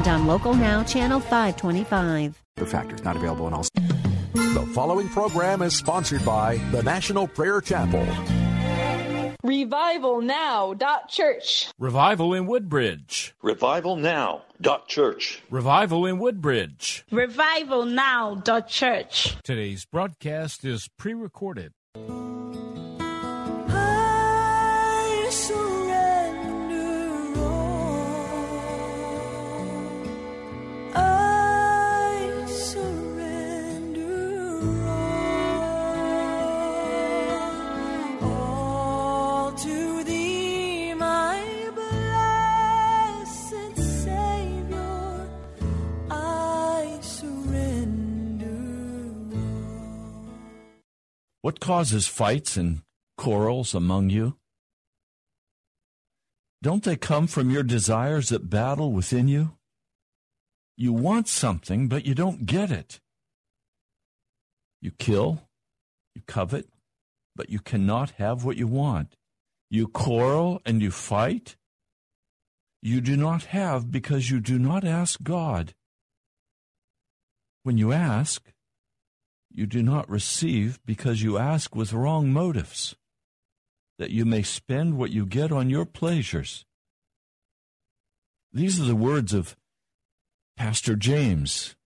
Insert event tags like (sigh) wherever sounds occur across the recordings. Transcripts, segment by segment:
and on Local Now, Channel 525. The factors not available in all. The following program is sponsored by the National Prayer Chapel. RevivalNow.church. Revival in Woodbridge. RevivalNow.church. Revival in Woodbridge. RevivalNow.church. Today's broadcast is pre recorded. What causes fights and quarrels among you? Don't they come from your desires that battle within you? You want something, but you don't get it. You kill, you covet, but you cannot have what you want. You quarrel and you fight. You do not have because you do not ask God. When you ask, you do not receive because you ask with wrong motives, that you may spend what you get on your pleasures. These are the words of Pastor James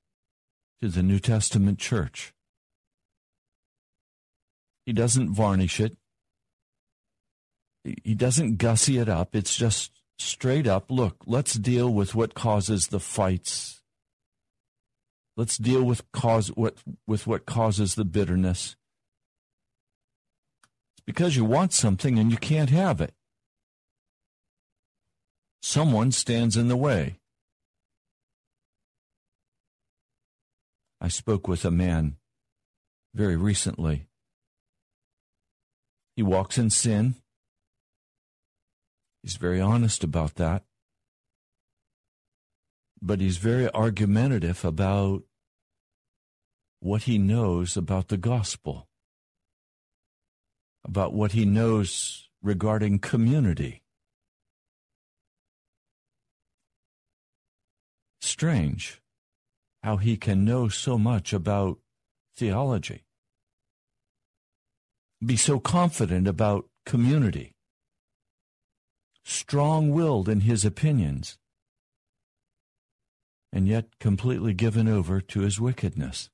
to the New Testament church. He doesn't varnish it. He doesn't gussy it up. It's just straight up look, let's deal with what causes the fights Let's deal with cause what with what causes the bitterness. It's because you want something and you can't have it. Someone stands in the way. I spoke with a man very recently. He walks in sin. He's very honest about that but he's very argumentative about what he knows about the gospel, about what he knows regarding community. Strange how he can know so much about theology, be so confident about community, strong willed in his opinions and yet completely given over to his wickedness.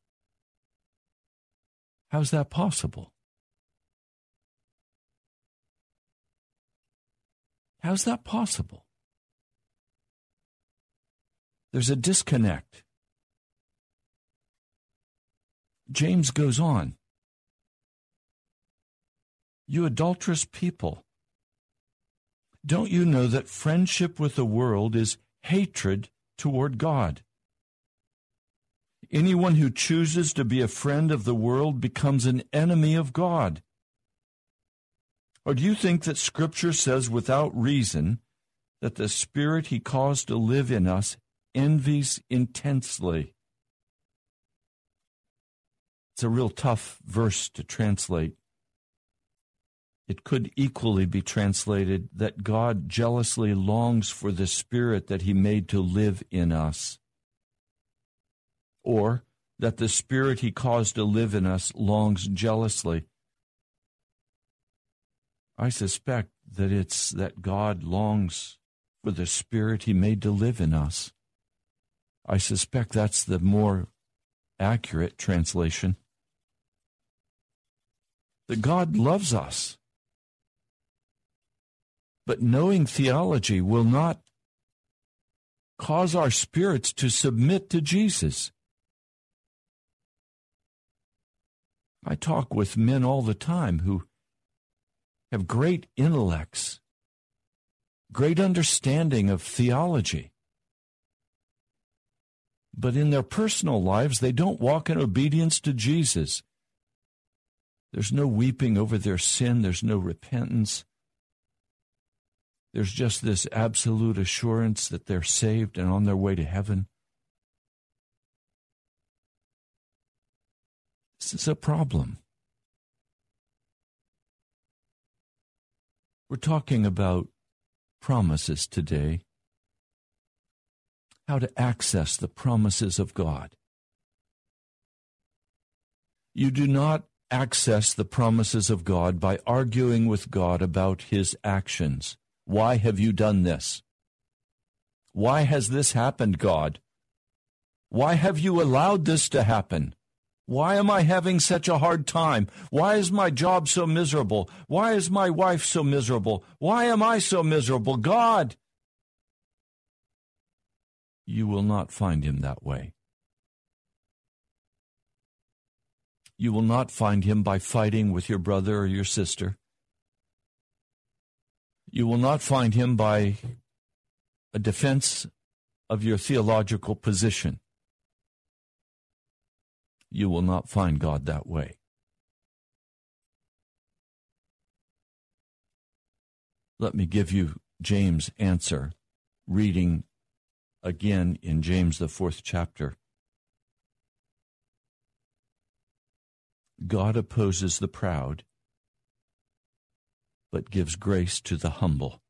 How's that possible? How's that possible? There's a disconnect. James goes on. You adulterous people, don't you know that friendship with the world is hatred toward God. Anyone who chooses to be a friend of the world becomes an enemy of God. Or do you think that Scripture says without reason that the Spirit He caused to live in us envies intensely? It's a real tough verse to translate. It could equally be translated that God jealously longs for the Spirit that He made to live in us, or that the Spirit He caused to live in us longs jealously. I suspect that it's that God longs for the Spirit He made to live in us. I suspect that's the more accurate translation. That God loves us but knowing theology will not cause our spirits to submit to Jesus. I talk with men all the time who have great intellects, great understanding of theology. but in their personal lives, they don't walk in obedience to Jesus. There's no weeping over their sin, there's no repentance. There's just this absolute assurance that they're saved and on their way to heaven. This is a problem. We're talking about promises today, how to access the promises of God. You do not access the promises of God by arguing with God about his actions. Why have you done this? Why has this happened, God? Why have you allowed this to happen? Why am I having such a hard time? Why is my job so miserable? Why is my wife so miserable? Why am I so miserable? God! You will not find him that way. You will not find him by fighting with your brother or your sister. You will not find him by a defense of your theological position you will not find God that way. Let me give you James' answer, reading again in James, the fourth chapter. God opposes the proud, but gives grace to the humble.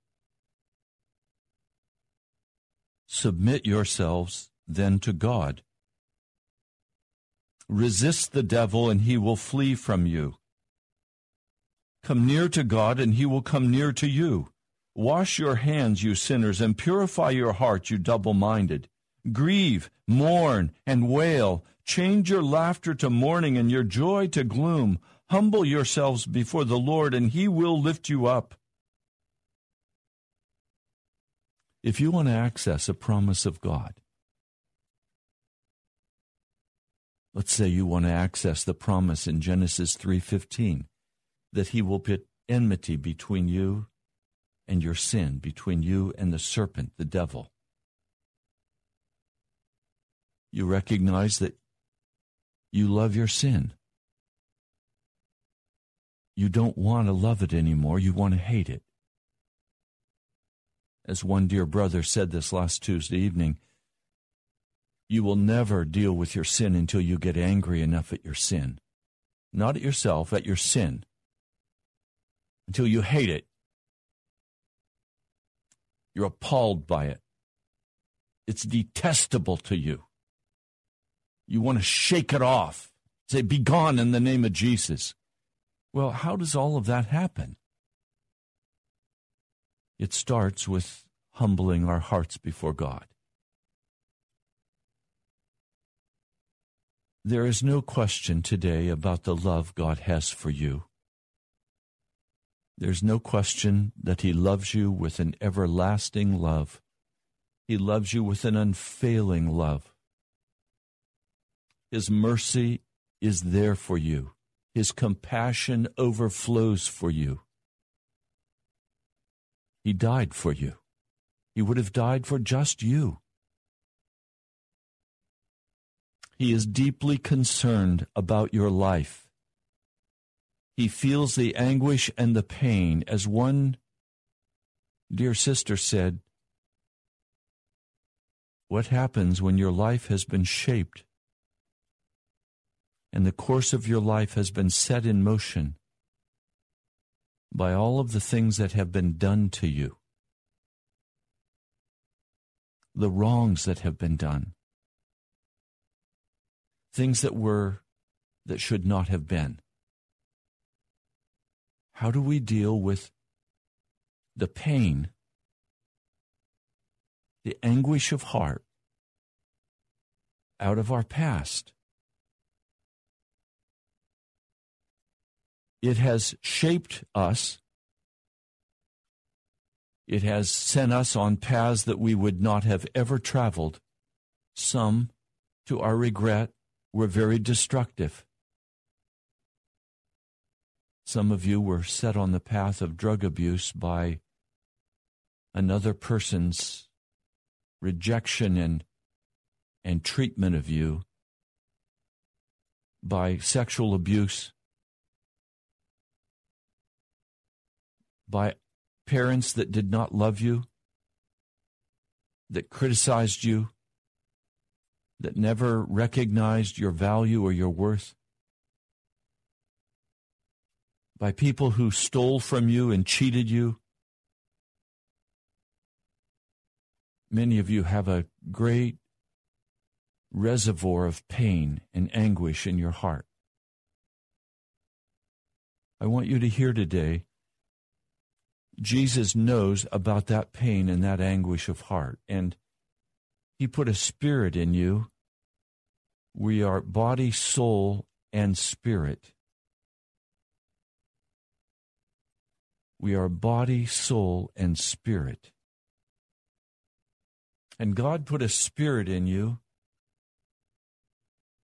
Submit yourselves then to God. Resist the devil, and he will flee from you. Come near to God, and he will come near to you. Wash your hands, you sinners, and purify your heart, you double minded. Grieve, mourn, and wail. Change your laughter to mourning and your joy to gloom. Humble yourselves before the Lord, and he will lift you up. If you want to access a promise of God, Let's say you want to access the promise in Genesis 3:15 that he will put enmity between you and your sin, between you and the serpent, the devil. You recognize that you love your sin. You don't want to love it anymore, you want to hate it. As one dear brother said this last Tuesday evening, you will never deal with your sin until you get angry enough at your sin. Not at yourself, at your sin. Until you hate it. You're appalled by it. It's detestable to you. You want to shake it off. Say, Be gone in the name of Jesus. Well, how does all of that happen? It starts with humbling our hearts before God. There is no question today about the love God has for you. There's no question that He loves you with an everlasting love. He loves you with an unfailing love. His mercy is there for you. His compassion overflows for you. He died for you. He would have died for just you. He is deeply concerned about your life. He feels the anguish and the pain, as one dear sister said. What happens when your life has been shaped and the course of your life has been set in motion by all of the things that have been done to you, the wrongs that have been done, things that were that should not have been. How do we deal with the pain, the anguish of heart out of our past? It has shaped us. It has sent us on paths that we would not have ever traveled, some to our regret, were very destructive. Some of you were set on the path of drug abuse by another person's rejection and and treatment of you by sexual abuse, by parents that did not love you, that criticized you, that never recognized your value or your worth, by people who stole from you and cheated you. Many of you have a great reservoir of pain and anguish in your heart. I want you to hear today Jesus knows about that pain and that anguish of heart. And He put a spirit in you. We are body, soul, and spirit. We are body, soul, and spirit. And God put a spirit in you,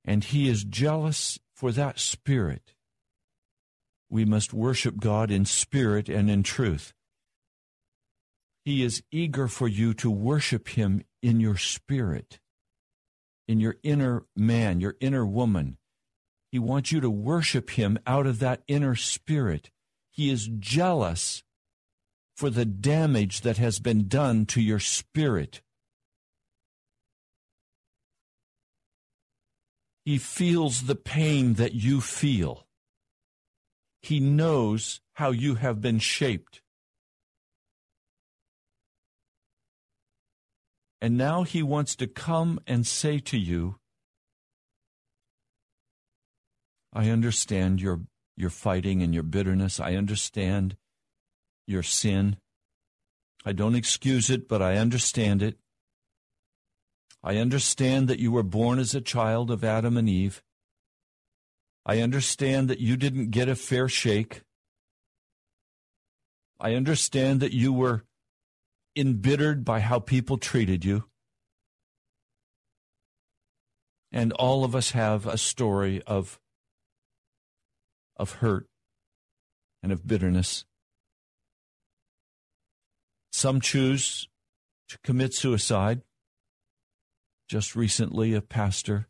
and He is jealous for that spirit. We must worship God in spirit and in truth. He is eager for you to worship Him in your spirit, in your inner man, your inner woman. He wants you to worship Him out of that inner spirit. He is jealous for the damage that has been done to your spirit. He feels the pain that you feel. He knows how you have been shaped. And now he wants to come and say to you, I understand your, your fighting and your bitterness. I understand your sin. I don't excuse it, but I understand it. I understand that you were born as a child of Adam and Eve. I understand that you didn't get a fair shake. I understand that you were embittered by how people treated you. And all of us have a story of, of hurt and of bitterness. Some choose to commit suicide. Just recently, a pastor,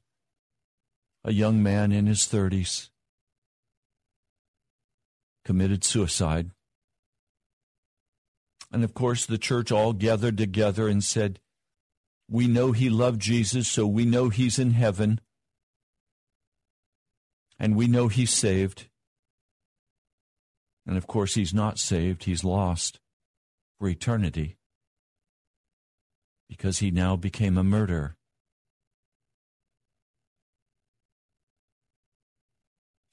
a young man in his 30s, committed suicide. And of course, the church all gathered together and said, We know he loved Jesus, so we know he's in heaven. And we know he's saved. And of course, he's not saved, he's lost for eternity because he now became a murderer.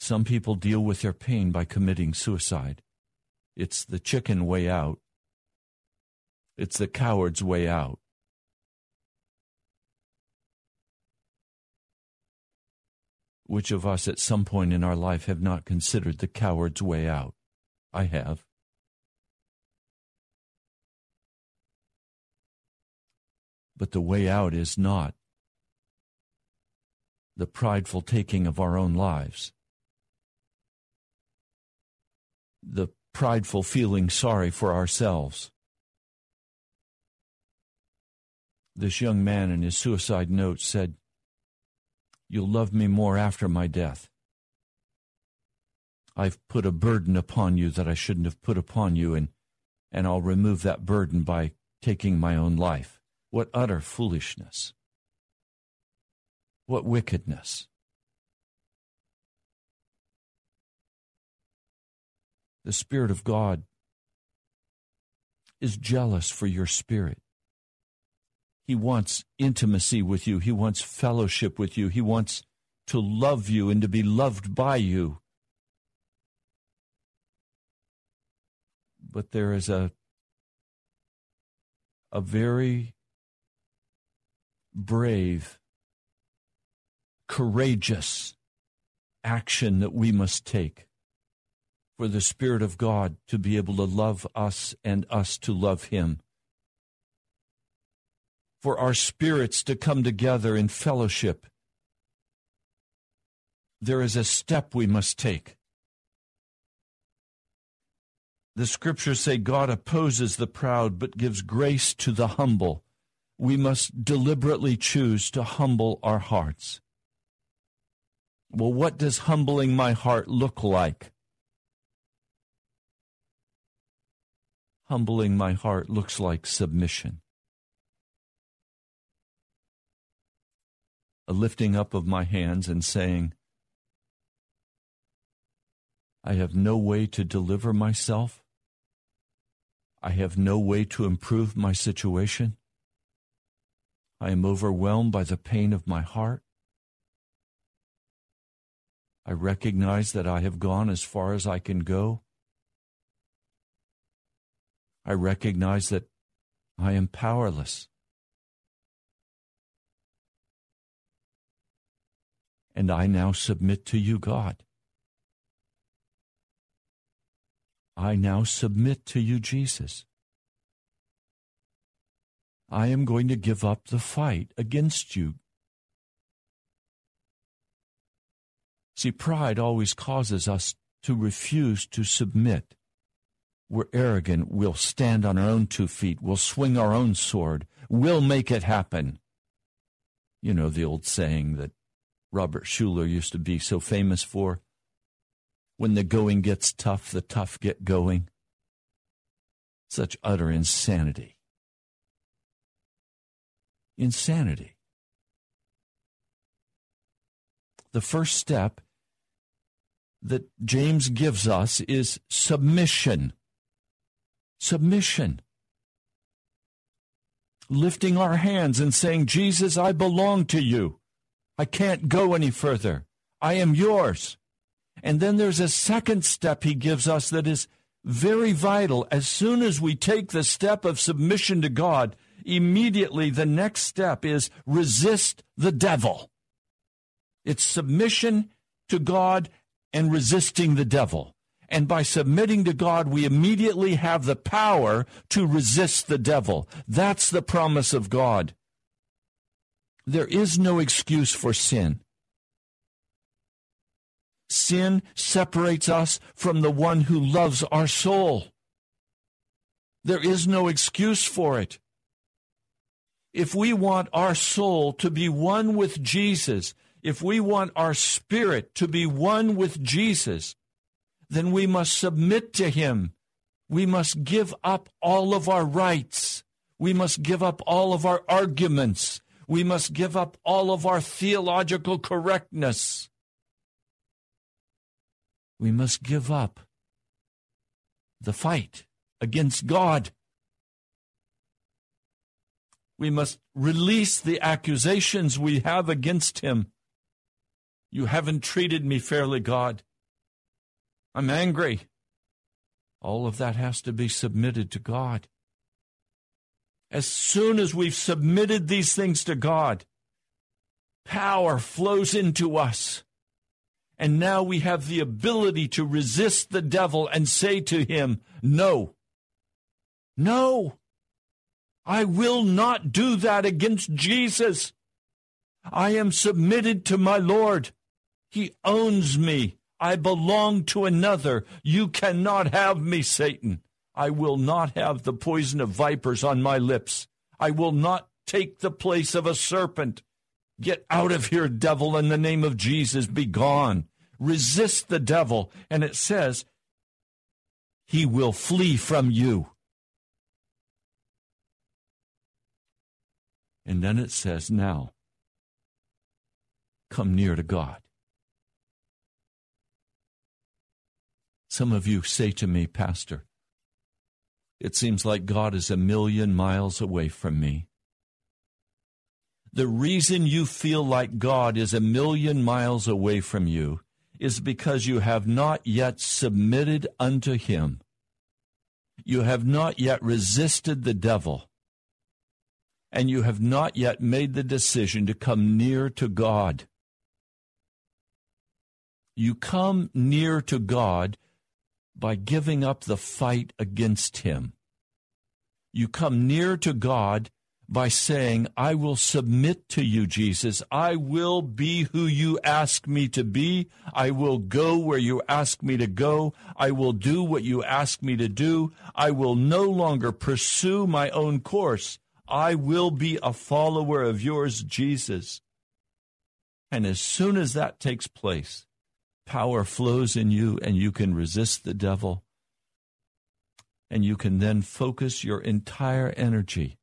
Some people deal with their pain by committing suicide. It's the chicken way out. It's the coward's way out. Which of us at some point in our life have not considered the coward's way out? I have. But the way out is not the prideful taking of our own lives, the prideful feeling sorry for ourselves. This young man in his suicide note said, You'll love me more after my death. I've put a burden upon you that I shouldn't have put upon you, and, and I'll remove that burden by taking my own life. What utter foolishness! What wickedness! The Spirit of God is jealous for your spirit. He wants intimacy with you. He wants fellowship with you. He wants to love you and to be loved by you. But there is a a very brave, courageous action that we must take for the Spirit of God to be able to love us and us to love Him for our spirits to come together in fellowship, there is a step we must take. The scriptures say God opposes the proud but gives grace to the humble. we must deliberately choose to humble our hearts. Well, what does humbling my heart look like? Humbling my heart looks like submission. A lifting up of my hands and saying, I have no way to deliver myself. I have no way to improve my situation. I am overwhelmed by the pain of my heart. I recognize that I have gone as far as I can go. I recognize that I am powerless. And I now submit to you, God. I now submit to you, Jesus. I am going to give up the fight against you. See, pride always causes us to refuse to submit. We're arrogant. We'll stand on our own two feet. We'll swing our own sword. We'll make it happen. You know the old saying that Robert Schuller used to be so famous for when the going gets tough, the tough get going. Such utter insanity. Insanity. The first step that James gives us is submission. Submission. Lifting our hands and saying, Jesus, I belong to you. I can't go any further. I am yours. And then there's a second step he gives us that is very vital. As soon as we take the step of submission to God, immediately the next step is resist the devil. It's submission to God and resisting the devil. And by submitting to God, we immediately have the power to resist the devil. That's the promise of God. There is no excuse for sin. Sin separates us from the one who loves our soul. There is no excuse for it. If we want our soul to be one with Jesus, if we want our spirit to be one with Jesus, then we must submit to Him. We must give up all of our rights. We must give up all of our arguments. We must give up all of our theological correctness we must give up the fight against God. We must release the accusations we have against Him. You haven't treated me fairly, God. I'm angry. All of that has to be submitted to God. As soon as we've submitted these things to God, power flows into us. And now we have the ability to resist the devil and say to him, No, no, I will not do that against Jesus. I am submitted to my Lord. He owns me. I belong to another. You cannot have me, Satan. I will not have the poison of vipers on my lips. I will not take the place of a serpent. Get out of here, devil, in the name of Jesus. Be gone. Resist the devil. And it says, he will flee from you. And then it says, now, come near to God. Some of you say to me, Pastor, it seems like God is a million miles away from me. The reason you feel like God is a million miles away from you is because you have not yet submitted unto him. You have not yet resisted the devil. And you have not yet made the decision to come near to God. You come near to God by giving up the fight against him. You come near to God by saying, I will submit to you, Jesus. I will be who you ask me to be. I will go where you ask me to go. I will do what you ask me to do. I will no longer pursue my own course. I will be a follower of yours, Jesus. And as soon as that takes place, power flows in you and you can resist the devil. And you can then focus your entire energy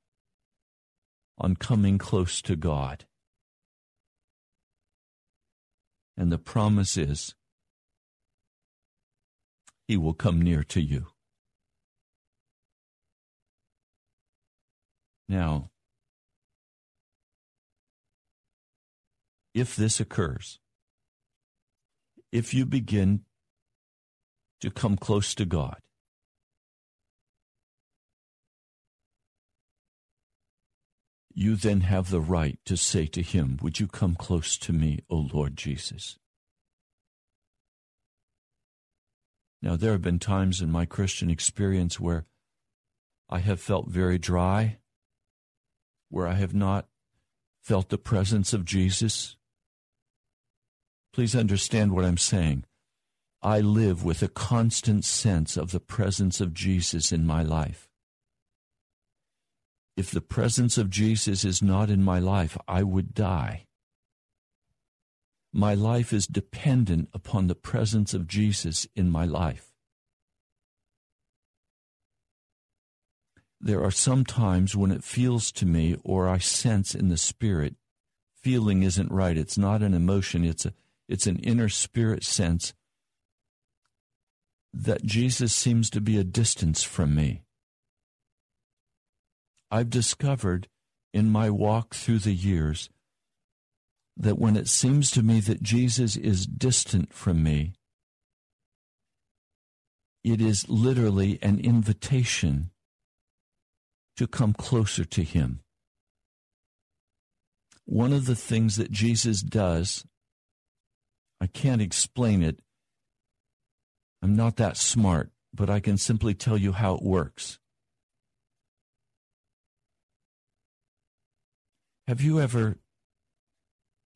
on coming close to God. And the promise is, He will come near to you. Now, if this occurs, if you begin to come close to God, you then have the right to say to Him, Would you come close to me, O Lord Jesus? Now, there have been times in my Christian experience where I have felt very dry where I have not felt the presence of Jesus? Please understand what I'm saying. I live with a constant sense of the presence of Jesus in my life. If the presence of Jesus is not in my life, I would die. My life is dependent upon the presence of Jesus in my life. there are some times when it feels to me or I sense in the spirit feeling isn't right. It's not an emotion, it's a it's an inner spirit sense that Jesus seems to be a distance from me. I've discovered in my walk through the years that when it seems to me that Jesus is distant from me, it is literally an invitation to come closer to Him. One of the things that Jesus does, I can't explain it. I'm not that smart, but I can simply tell you how it works. Have you ever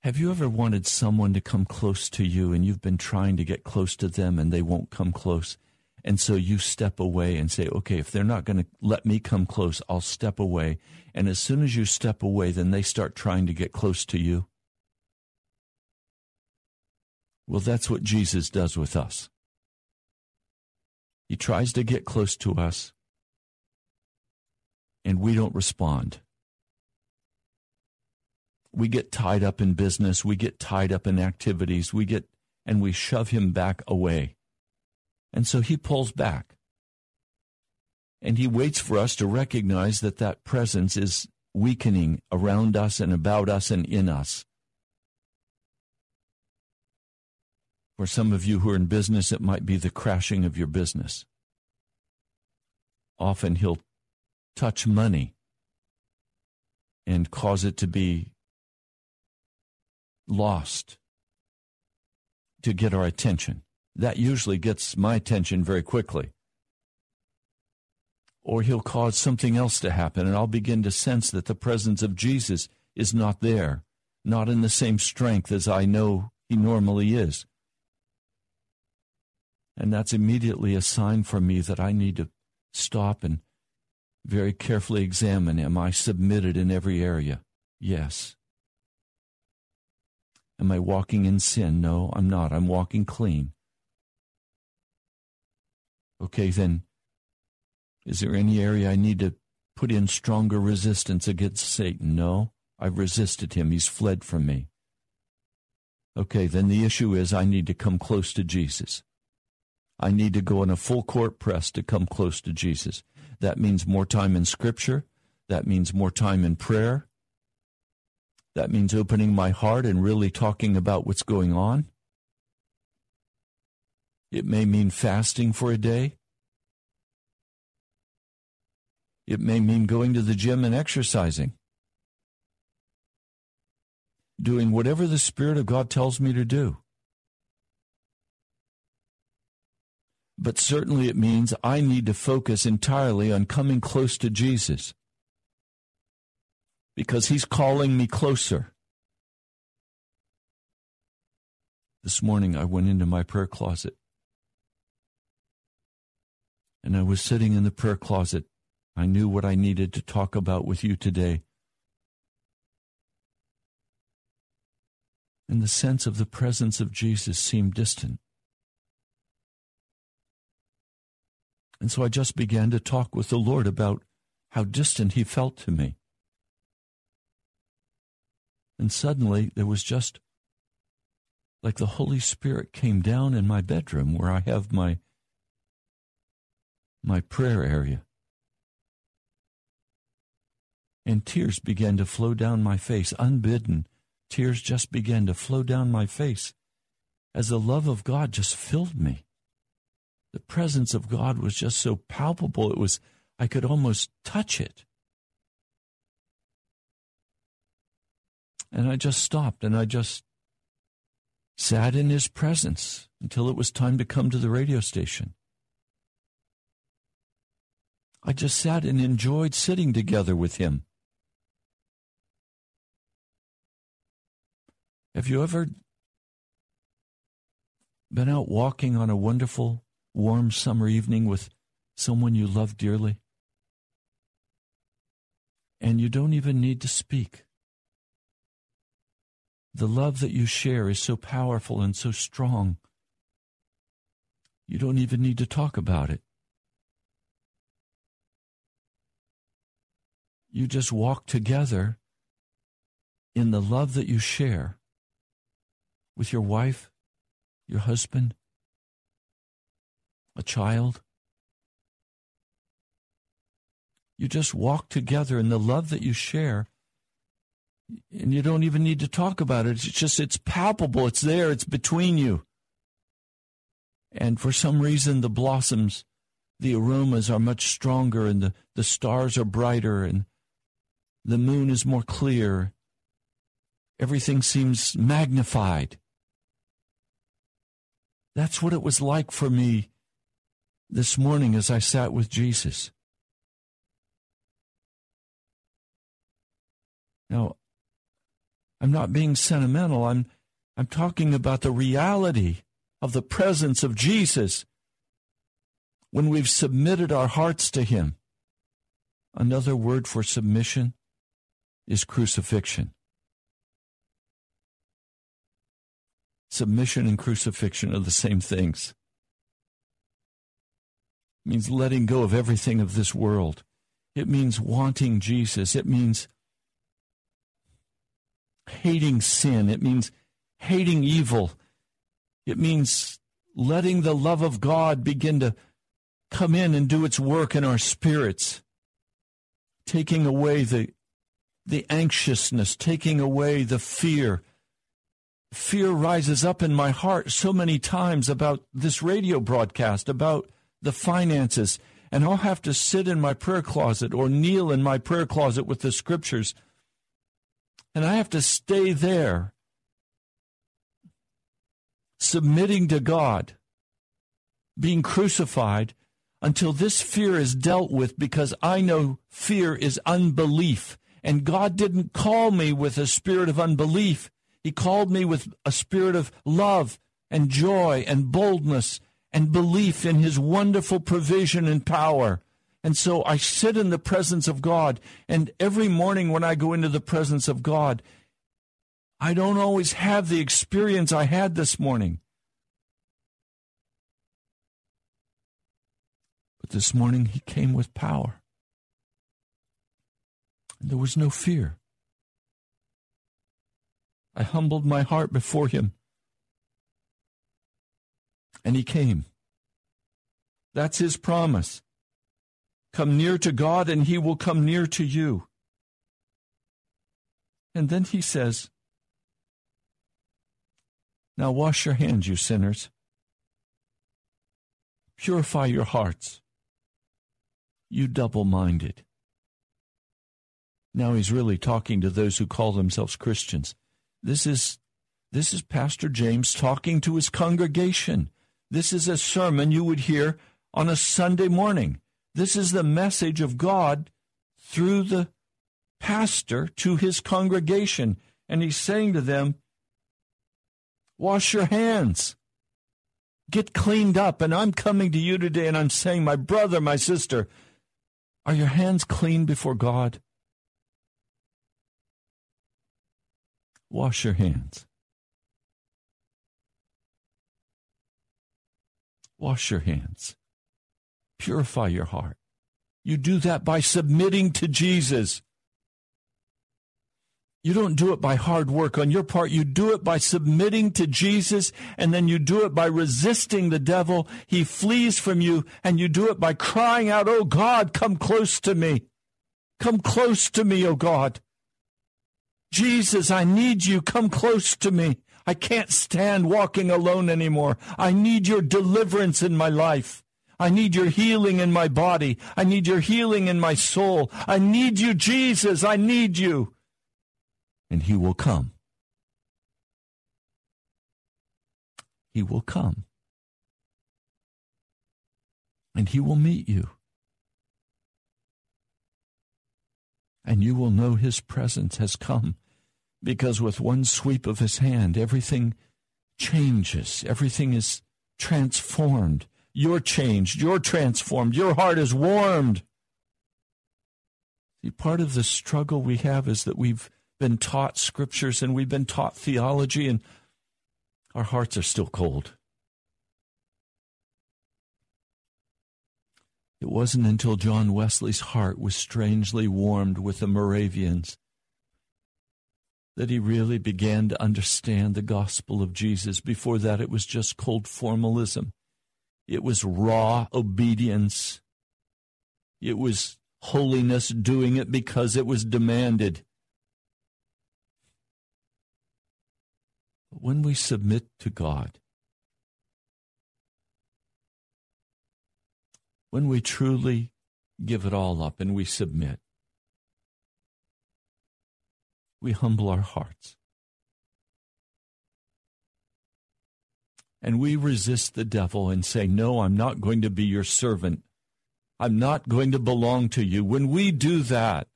have you ever wanted someone to come close to you and you've been trying to get close to them and they won't come close and so you step away and say, okay, if they're not going to let me come close, I'll step away. And as soon as you step away, then they start trying to get close to you. Well, that's what Jesus does with us. He tries to get close to us, and we don't respond. We get tied up in business, we get tied up in activities, we get, and we shove him back away. And so he pulls back. And he waits for us to recognize that that presence is weakening around us and about us and in us. For some of you who are in business, it might be the crashing of your business. Often he'll touch money and cause it to be lost to get our attention that usually gets my attention very quickly. Or he'll cause something else to happen, and I'll begin to sense that the presence of Jesus is not there, not in the same strength as I know he normally is. And that's immediately a sign for me that I need to stop and very carefully examine am I submitted in every area? Yes. Am I walking in sin? No, I'm not. I'm walking clean. Okay, then, is there any area I need to put in stronger resistance against Satan? No, I've resisted him. He's fled from me. Okay, then the issue is I need to come close to Jesus. I need to go in a full court press to come close to Jesus. That means more time in Scripture. That means more time in prayer. That means opening my heart and really talking about what's going on. It may mean fasting for a day. It may mean going to the gym and exercising. Doing whatever the Spirit of God tells me to do. But certainly it means I need to focus entirely on coming close to Jesus. Because He's calling me closer. This morning I went into my prayer closet and I was sitting in the prayer closet. I knew what I needed to talk about with you today. And the sense of the presence of Jesus seemed distant. And so I just began to talk with the Lord about how distant he felt to me. And suddenly there was just like the Holy Spirit came down in my bedroom where I have my my prayer area. And tears began to flow down my face, unbidden. Tears just began to flow down my face as the love of God just filled me. The presence of God was just so palpable, it was, I could almost touch it. And I just stopped and I just sat in his presence until it was time to come to the radio station. I just sat and enjoyed sitting together with him. Have you ever been out walking on a wonderful, warm summer evening with someone you love dearly? And you don't even need to speak. The love that you share is so powerful and so strong. You don't even need to talk about it. You just walk together in the love that you share with your wife, your husband, a child. You just walk together in the love that you share and you don't even need to talk about it. It's just, it's palpable. It's there. It's between you. And for some reason, the blossoms, the aromas are much stronger and the, the stars are brighter and the moon is more clear. Everything seems magnified. That's what it was like for me this morning as I sat with Jesus. Now, I'm not being sentimental. I'm, I'm talking about the reality of the presence of Jesus when we've submitted our hearts to Him. Another word for submission is crucifixion. Submission and crucifixion are the same things. Means letting go of everything of this world. It means wanting Jesus. It means hating sin. It means hating evil. It means letting the love of God begin to come in and do its work in our spirits, taking away the, the anxiousness, taking away the fear. Fear rises up in my heart so many times about this radio broadcast, about the finances, and I'll have to sit in my prayer closet or kneel in my prayer closet with the scriptures and I have to stay there, submitting to God, being crucified until this fear is dealt with because I know fear is unbelief. And God didn't call me with a spirit of unbelief. He called me with a spirit of love and joy and boldness and belief in His wonderful provision and power. And so I sit in the presence of God. And every morning when I go into the presence of God, I don't always have the experience I had this morning. But this morning he came with power. There was no fear. I humbled my heart before him. And he came. That's his promise. Come near to God, and he will come near to you. And then he says, Now wash your hands, you sinners. Purify your hearts, you double minded. Now he's really talking to those who call themselves Christians. This is this is Pastor James talking to his congregation. This is a sermon you would hear on a Sunday morning. This is the message of God through the pastor to his congregation. And he's saying to them, Wash your hands. Get cleaned up. And I'm coming to you today and I'm saying, My brother, my sister, Are your hands clean before God? Wash your hands. Wash your hands. Purify your heart. You do that by submitting to Jesus. You don't do it by hard work on your part. You do it by submitting to Jesus, and then you do it by resisting the devil. He flees from you, and you do it by crying out, Oh God, come close to me. Come close to me, oh God. Jesus, I need you. Come close to me. I can't stand walking alone anymore. I need your deliverance in my life. I need your healing in my body. I need your healing in my soul. I need you, Jesus. I need you. And he will come. He will come. And he will meet you. and you will know his presence has come because with one sweep of his hand, everything changes, everything is transformed. You're changed, you're transformed, your heart is warmed. See, part of the struggle we have is that we've been taught scriptures and we've been taught theology, and our hearts are still cold. It wasn't until John Wesley's heart was strangely warmed with the Moravians that he really began to understand the gospel of Jesus. Before that, it was just cold formalism, it was raw obedience, it was holiness, doing it because it was demanded. But when we submit to God, when we truly give it all up and we submit, we humble our hearts. And we resist the devil and say, No, I'm not going to be your servant. I'm not going to belong to you. When we do that,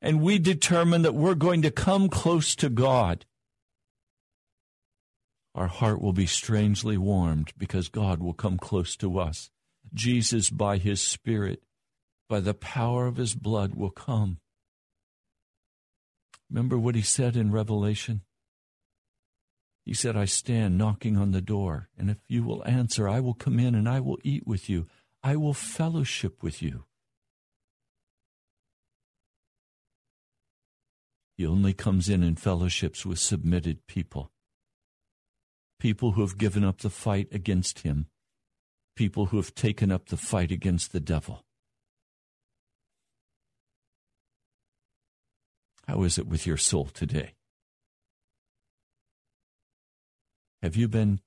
and we determine that we're going to come close to God, our heart will be strangely warmed because God will come close to us. Jesus, by his Spirit, by the power of his blood, will come. Remember what he said in Revelation? He said, I stand knocking on the door, and if you will answer, I will come in and I will eat with you. I will fellowship with you. He only comes in and fellowships with submitted people, people who have given up the fight against him people who have taken up the fight against the devil. How is it with your soul today? Have you been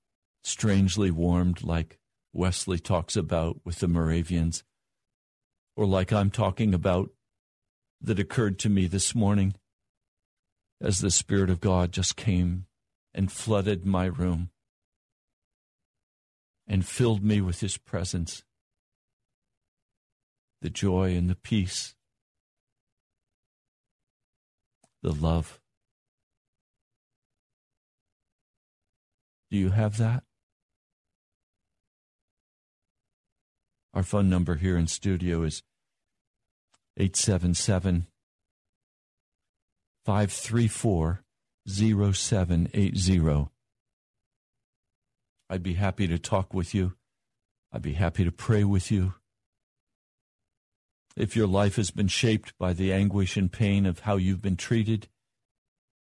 strangely warmed like Wesley talks about with the Moravians? Or like I'm talking about that occurred to me this morning as the Spirit of God just came and flooded my room? and filled me with his presence, the joy and the peace, the love. Do you have that? Our phone number here in studio is 877 534 0780. I'd be happy to talk with you. I'd be happy to pray with you. If your life has been shaped by the anguish and pain of how you've been treated,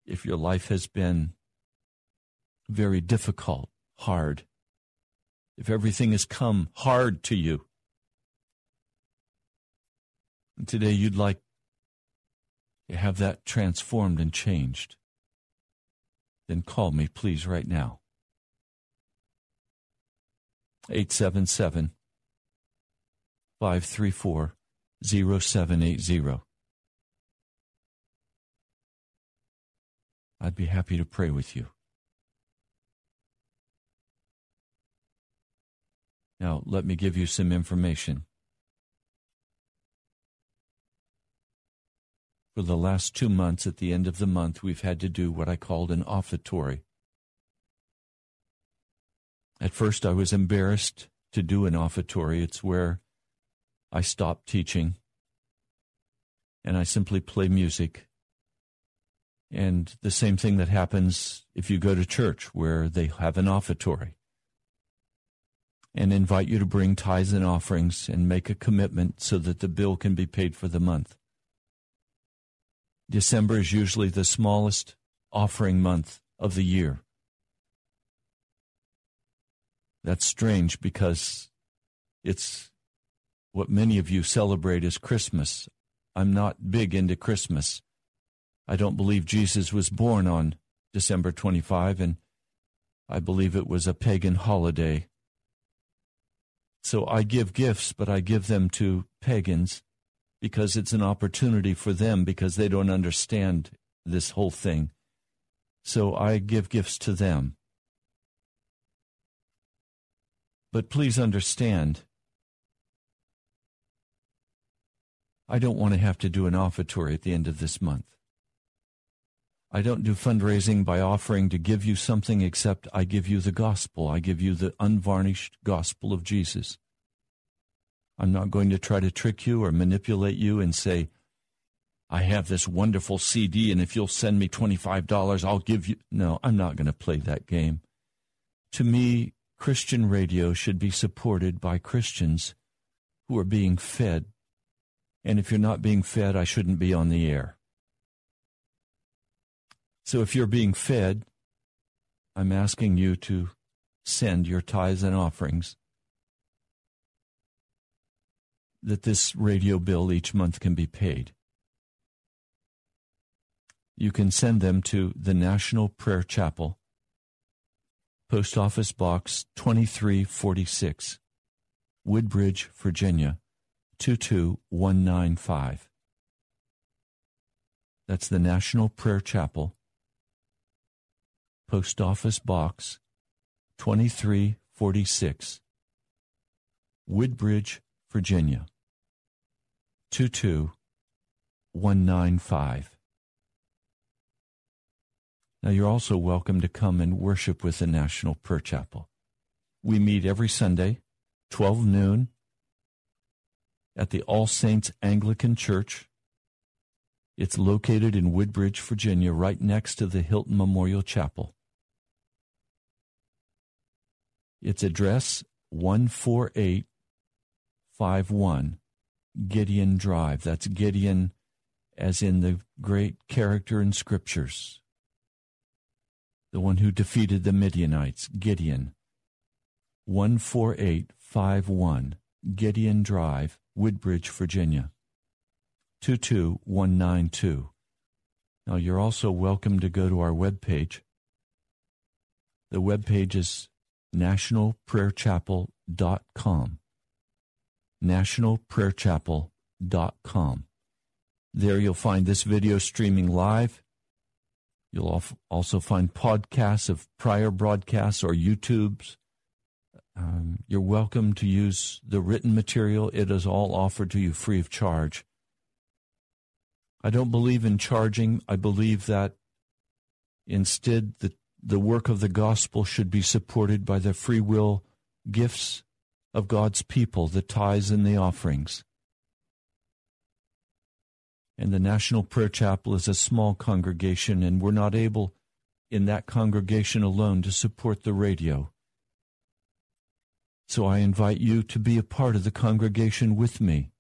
if your life has been very difficult, hard, if everything has come hard to you, and today you'd like to have that transformed and changed, then call me, please, right now. 877 534 0780. I'd be happy to pray with you. Now, let me give you some information. For the last two months, at the end of the month, we've had to do what I called an offertory. At first, I was embarrassed to do an offertory. It's where I stop teaching and I simply play music. And the same thing that happens if you go to church where they have an offertory and invite you to bring tithes and offerings and make a commitment so that the bill can be paid for the month. December is usually the smallest offering month of the year. That's strange because it's what many of you celebrate as Christmas. I'm not big into Christmas. I don't believe Jesus was born on December 25, and I believe it was a pagan holiday. So I give gifts, but I give them to pagans because it's an opportunity for them because they don't understand this whole thing. So I give gifts to them. But please understand, I don't want to have to do an offertory at the end of this month. I don't do fundraising by offering to give you something except I give you the gospel. I give you the unvarnished gospel of Jesus. I'm not going to try to trick you or manipulate you and say, I have this wonderful CD, and if you'll send me $25, I'll give you. No, I'm not going to play that game. To me, Christian radio should be supported by Christians who are being fed. And if you're not being fed, I shouldn't be on the air. So if you're being fed, I'm asking you to send your tithes and offerings that this radio bill each month can be paid. You can send them to the National Prayer Chapel, Post Office Box 2346, Woodbridge, Virginia 22195. That's the National Prayer Chapel, Post Office Box 2346, Woodbridge, Virginia 22195. Now, you're also welcome to come and worship with the National Prayer Chapel. We meet every Sunday, 12 noon, at the All Saints Anglican Church. It's located in Woodbridge, Virginia, right next to the Hylton Memorial Chapel. Its address 14851 Gideon Drive. That's Gideon as in the great character in scriptures. The one who defeated the Midianites, Gideon. 14851 Gideon Drive, Woodbridge, Virginia. 22192. Now you're also welcome to go to our webpage. The webpage is nationalprayerchapel.com nationalprayerchapel.com. There you'll find this video streaming live. You'll also find podcasts of prior broadcasts or YouTubes. Um, you're welcome to use the written material. It is all offered to you free of charge. I don't believe in charging. I believe that instead the, the work of the gospel should be supported by the free will gifts of God's people, the tithes and the offerings. And the National Prayer Chapel is a small congregation, and we're not able in that congregation alone to support the radio. So I invite you to be a part of the congregation with me.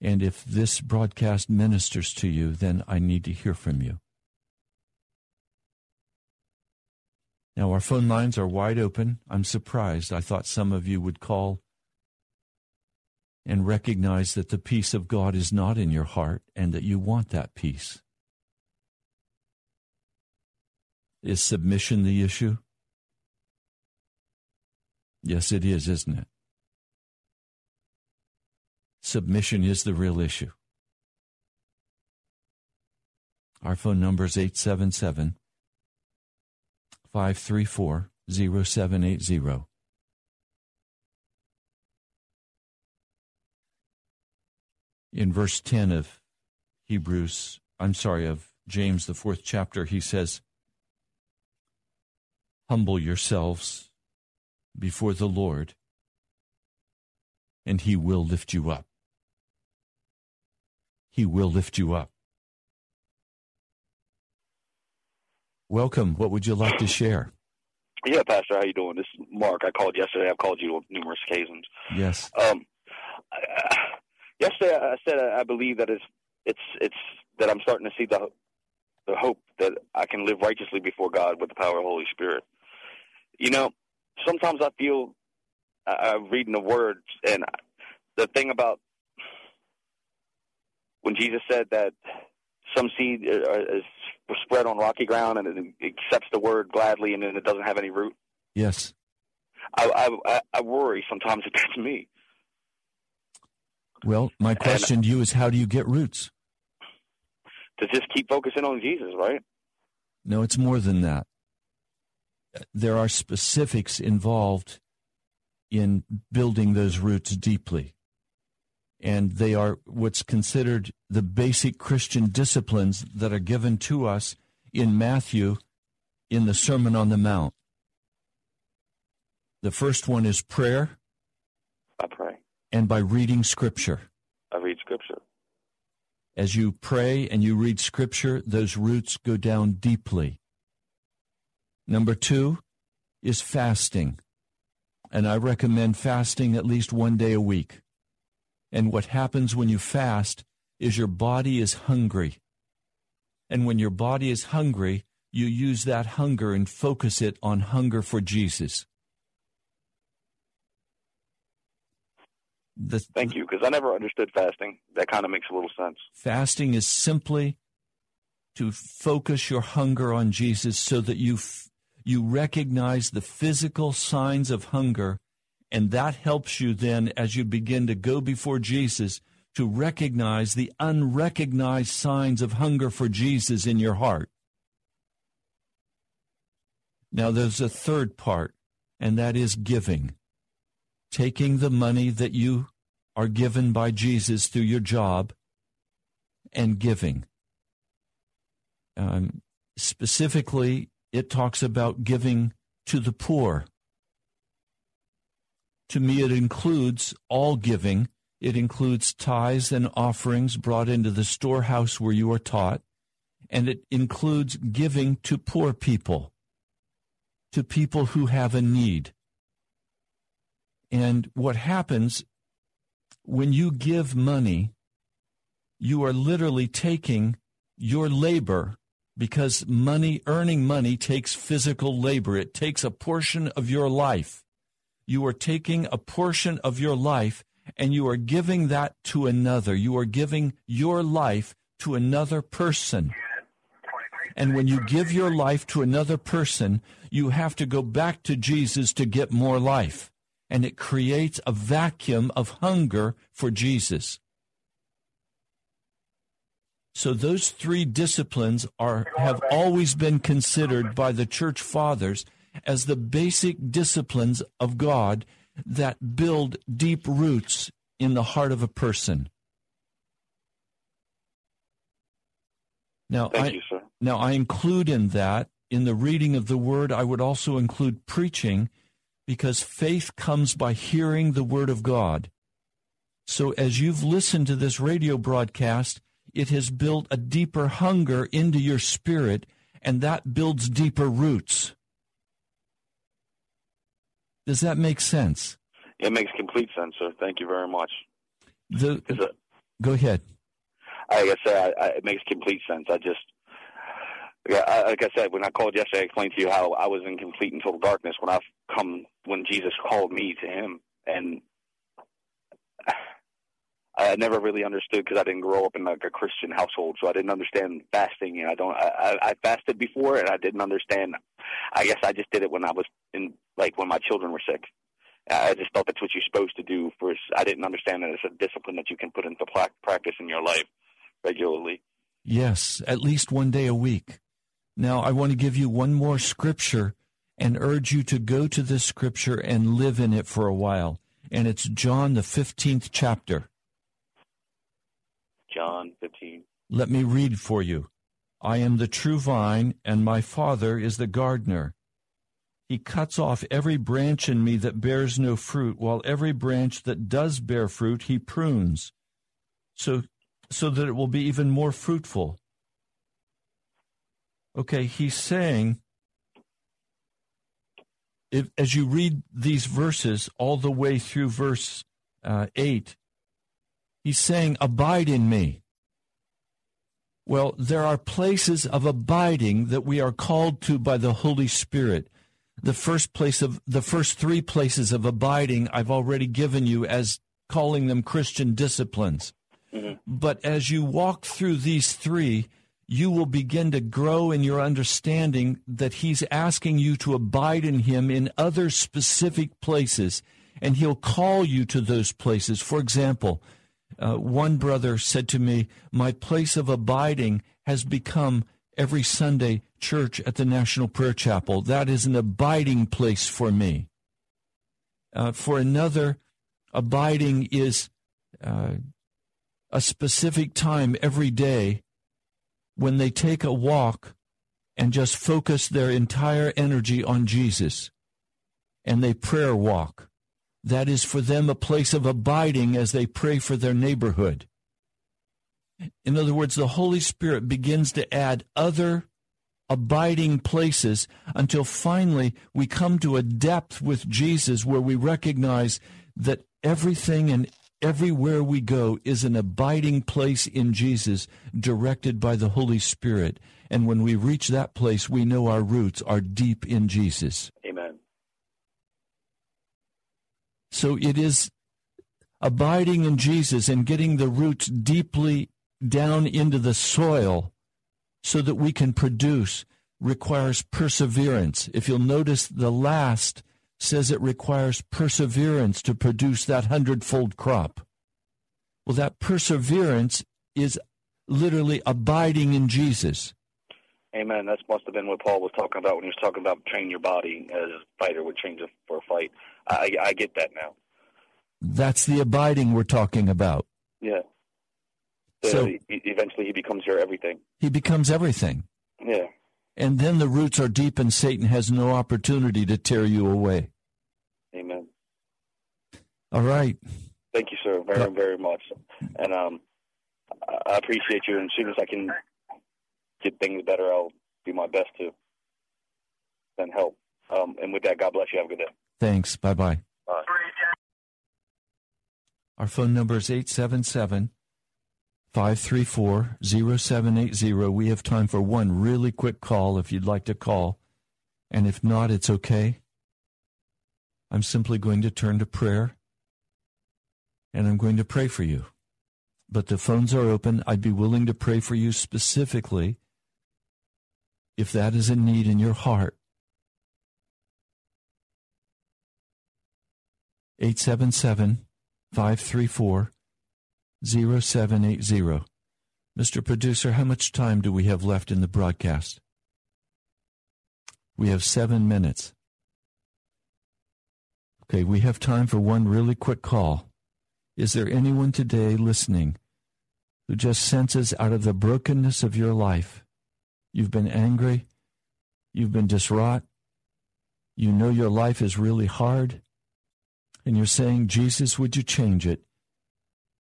And if this broadcast ministers to you, then I need to hear from you. Now, our phone lines are wide open. I'm surprised. I thought some of you would call and recognize that the peace of God is not in your heart and that you want that peace. Is submission the issue? Yes, it is, isn't it? Submission is the real issue. Our phone number is 877 534 0780. In verse 10 of Hebrews, I'm sorry, of James, the fourth chapter, he says, Humble yourselves before the Lord, and he will lift you up. He will lift you up. Welcome. What would you like to share? Yeah, Pastor, how you doing? This is Mark. I called yesterday. I've called you on numerous occasions. Yes. Um, I, (sighs) yesterday I said I believe that it's it's it's that I'm starting to see the the hope that I can live righteously before God with the power of the Holy Spirit. You know, sometimes I feel I'm reading the words, and the thing about when Jesus said that some seed uh, is spread on rocky ground and it accepts the word gladly, and then it doesn't have any root. Yes. I I, I worry sometimes (laughs) that that's me. Well, my question to you is how do you get roots? To just keep focusing on Jesus, right? No, it's more than that. There are specifics involved in building those roots deeply. And they are what's considered the basic Christian disciplines that are given to us in Matthew in the Sermon on the Mount. The first one is prayer. I pray. And by reading Scripture. I read Scripture. As you pray and you read Scripture, those roots go down deeply. Number two is fasting. And I recommend fasting at least one day a week. And what happens when you fast is your body is hungry. And when your body is hungry, you use that hunger and focus it on hunger for Jesus. The, Thank you, because I never understood fasting. That kind of makes a little sense. Fasting is simply to focus your hunger on Jesus so that you f- you recognize the physical signs of hunger and that helps you then as you begin to go before Jesus to recognize the unrecognized signs of hunger for Jesus in your heart. Now, there's a third part, and that is giving. Taking the money that you are given by Jesus through your job and giving. Um, specifically, it talks about giving to the poor. To me, it includes all giving. It includes tithes and offerings brought into the storehouse where you are taught, and it includes giving to poor people, to people who have a need. And what happens when you give money, you are literally taking your labor because money, earning money takes physical labor. It takes a portion of your life you are taking a portion of your life and you are giving that to another. You are giving your life to another person. And when you give your life to another person, you have to go back to Jesus to get more life. And it creates a vacuum of hunger for Jesus. So those three disciplines are have always been considered by the church fathers as the basic disciplines of God that build deep roots in the heart of a person. Now, Thank I, you, sir. now I include in that, in the reading of the word, I would also include preaching because faith comes by hearing the word of God. So as you've listened to this radio broadcast, it has built a deeper hunger into your spirit, and that builds deeper roots. Does that make sense? It makes complete sense, sir. Thank you very much. The, uh, go ahead. Like I said, I, I, it makes complete sense. I just, yeah, I, like I said, when I called yesterday, I explained to you how I was in complete and total darkness when I come when Jesus called me to Him, and I never really understood because I didn't grow up in like a Christian household, so I didn't understand fasting. And I don't, I, I fasted before, and I didn't understand. I guess I just did it when I was in like when my children were sick. I just thought that's what you're supposed to do. For I didn't understand that it's a discipline that you can put into practice in your life regularly. Yes, at least one day a week. Now, I want to give you one more scripture and urge you to go to this scripture and live in it for a while. And it's John, the 15th chapter. John 15. Let me read for you. I am the true vine, and my Father is the gardener. He cuts off every branch in me that bears no fruit, while every branch that does bear fruit he prunes, so so that it will be even more fruitful. Okay, he's saying, if, as you read these verses all the way through verse uh, 8, he's saying, Abide in me. Well, there are places of abiding that we are called to by the Holy Spirit. The first place of the first three places of abiding I've already given you as calling them Christian disciplines. Mm-hmm. But as you walk through these three, you will begin to grow in your understanding that He's asking you to abide in Him in other specific places, and He'll call you to those places. For example, uh, one brother said to me, My place of abiding has become every Sunday church at the National Prayer Chapel. That is an abiding place for me. Uh, for another, abiding is uh, a specific time every day when they take a walk and just focus their entire energy on Jesus and they prayer walk. That is for them a place of abiding as they pray for their neighborhood. In other words, the Holy Spirit begins to add other abiding places until finally we come to a depth with Jesus where we recognize that everything and Everywhere we go is an abiding place in Jesus, directed by the Holy Spirit. And when we reach that place, we know our roots are deep in Jesus. Amen. So it is abiding in Jesus and getting the roots deeply down into the soil so that we can produce requires perseverance. If you'll notice the last says it requires perseverance to produce that hundredfold crop. Well, that perseverance is literally abiding in Jesus. Amen. That must have been what Paul was talking about when he was talking about train your body as a fighter would train for a fight. I, I get that now. That's the abiding we're talking about. Yeah. So, so eventually he becomes your everything. He becomes everything. Yeah and then the roots are deep and Satan has no opportunity to tear you away. Amen. All right. Thank you, sir, very, very much. And um, I appreciate you. And as soon as I can get things better, I'll do my best to then help. Um, and with that, God bless you. Have a good day. Thanks. Bye-bye. Our phone number is 877 534 0780. We have time for one really quick call if you'd like to call. And if not, it's okay. I'm simply going to turn to prayer and I'm going to pray for you. But the phones are open. I'd be willing to pray for you specifically if that is a need in your heart. 877 534 0780. Mr. Producer, how much time do we have left in the broadcast? We have seven minutes. Okay, we have time for one really quick call. Is there anyone today listening who just senses out of the brokenness of your life, you've been angry, you've been distraught, you know your life is really hard, and you're saying, Jesus, would you change it?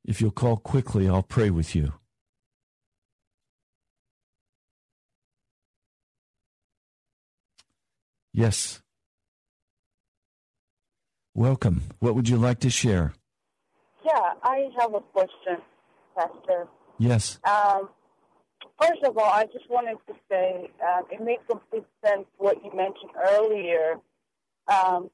If you'll call quickly, I'll pray with you. Yes. Welcome. What would you like to share? Yeah, I have a question, Pastor. Yes. Um, first of all, I just wanted to say uh, it makes complete sense what you mentioned earlier. Um,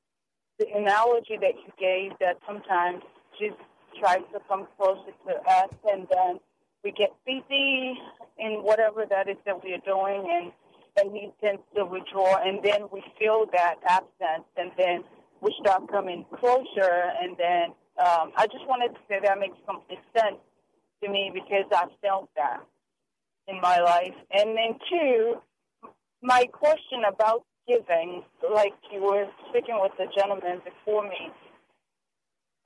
the analogy that you gave that sometimes Jesus tries to come closer to us, and then we get busy in whatever that is that we are doing, and and he tends to withdraw, and then we feel that absence, and then we start coming closer, and then um, I just wanted to say that makes complete sense to me because I felt that in my life, and then two, my question about giving, like you were speaking with the gentleman before me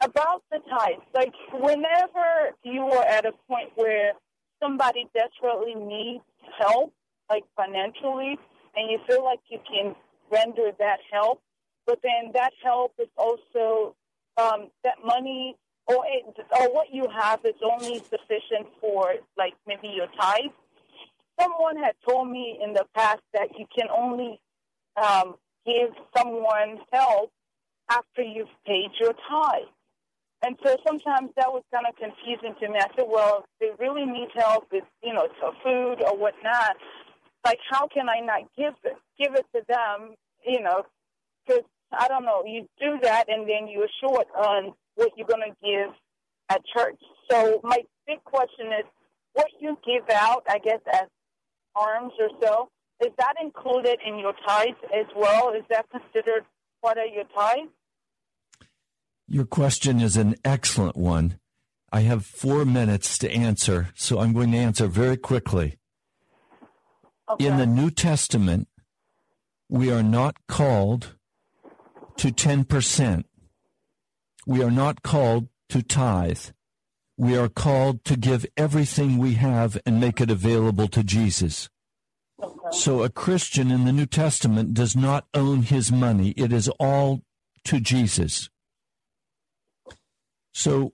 about the tithes, like whenever you are at a point where somebody desperately needs help, like financially, and you feel like you can render that help, but then that help is also um, that money or it, or what you have is only sufficient for like maybe your tithe. Someone had told me in the past that you can only um, give someone help after you've paid your tithe. And so sometimes that was kind of confusing to me. I said, well, they really need help with, you know, food or whatnot. Like, how can I not give it, give it to them, you know, because I don't know, you do that and then you're short on what you're going to give at church. So my big question is, what you give out, I guess, as arms or so, is that included in your tithe as well? Is that considered part of your tithe? Your question is an excellent one. I have four minutes to answer, so I'm going to answer very quickly. Okay. In the New Testament, we are not called to 10%. We are not called to tithe. We are called to give everything we have and make it available to Jesus. So a Christian in the New Testament does not own his money. It is all to Jesus. So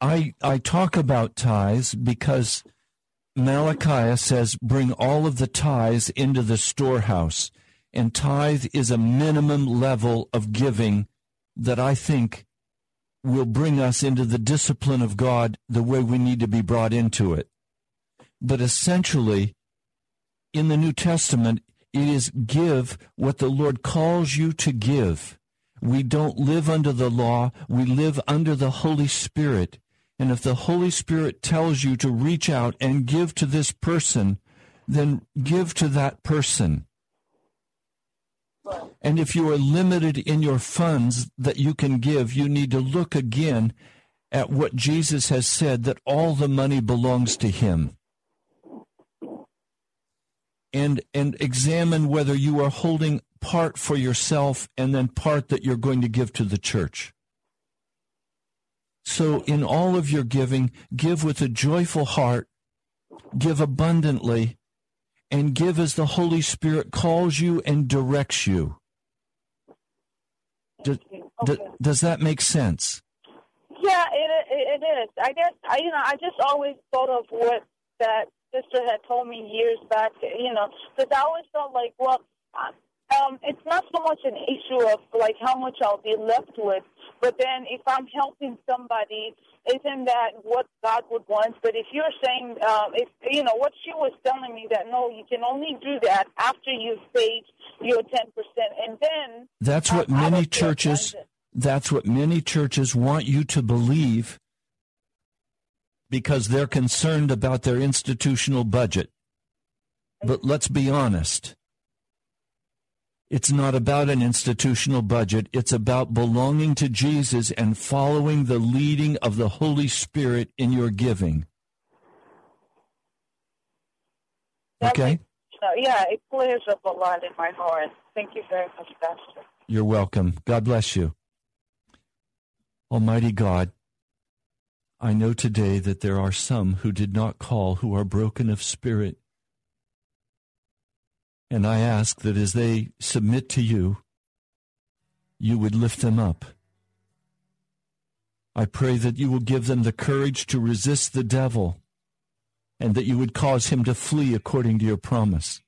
I I talk about tithes because Malachi says bring all of the tithes into the storehouse. And tithe is a minimum level of giving that I think will bring us into the discipline of God the way we need to be brought into it. But essentially, in the New Testament, it is give what the Lord calls you to give. We don't live under the law, we live under the Holy Spirit. And if the Holy Spirit tells you to reach out and give to this person, then give to that person. And if you are limited in your funds that you can give, you need to look again at what Jesus has said that all the money belongs to him. And and examine whether you are holding part for yourself and then part that you're going to give to the church. So in all of your giving, give with a joyful heart, give abundantly, and give as the Holy Spirit calls you and directs you. Does, Okay. does that make sense? Yeah, it it is. I guess I you know I just always thought of what that sister had told me years back. You know, because I always felt like, well, um, it's not so much an issue of like how much I'll be left with, but then if I'm helping somebody, isn't that what God would want? But if you're saying, um, if you know what she was telling me that no, you can only do that after you've paid your ten percent, and then That's what I many churches that's what many churches want you to believe because they're concerned about their institutional budget. But let's be honest. It's not about an institutional budget. It's about belonging to Jesus and following the leading of the Holy Spirit in your giving. Okay? so, yeah, it clears up a lot in my heart. Thank you very much, Pastor. You're welcome. God bless you. Almighty God, I know today that there are some who did not call who are broken of spirit. And I ask that as they submit to you, you would lift them up. I pray that you will give them the courage to resist the devil and that you would cause him to flee according to your promise.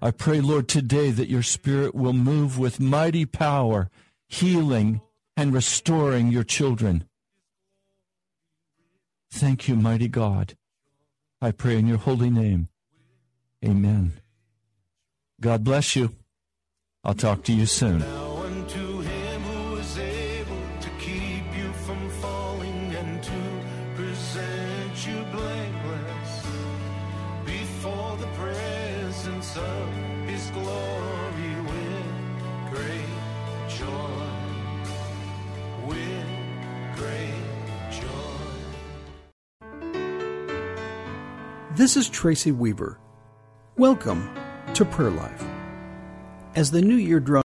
I pray, Lord, today that your Spirit will move with mighty power, healing and restoring your children. Thank you, mighty God. I pray in your holy name. Amen. God bless you. I'll talk to you soon. This is Tracy Weaver. Welcome to Prayer Life. As the new year draws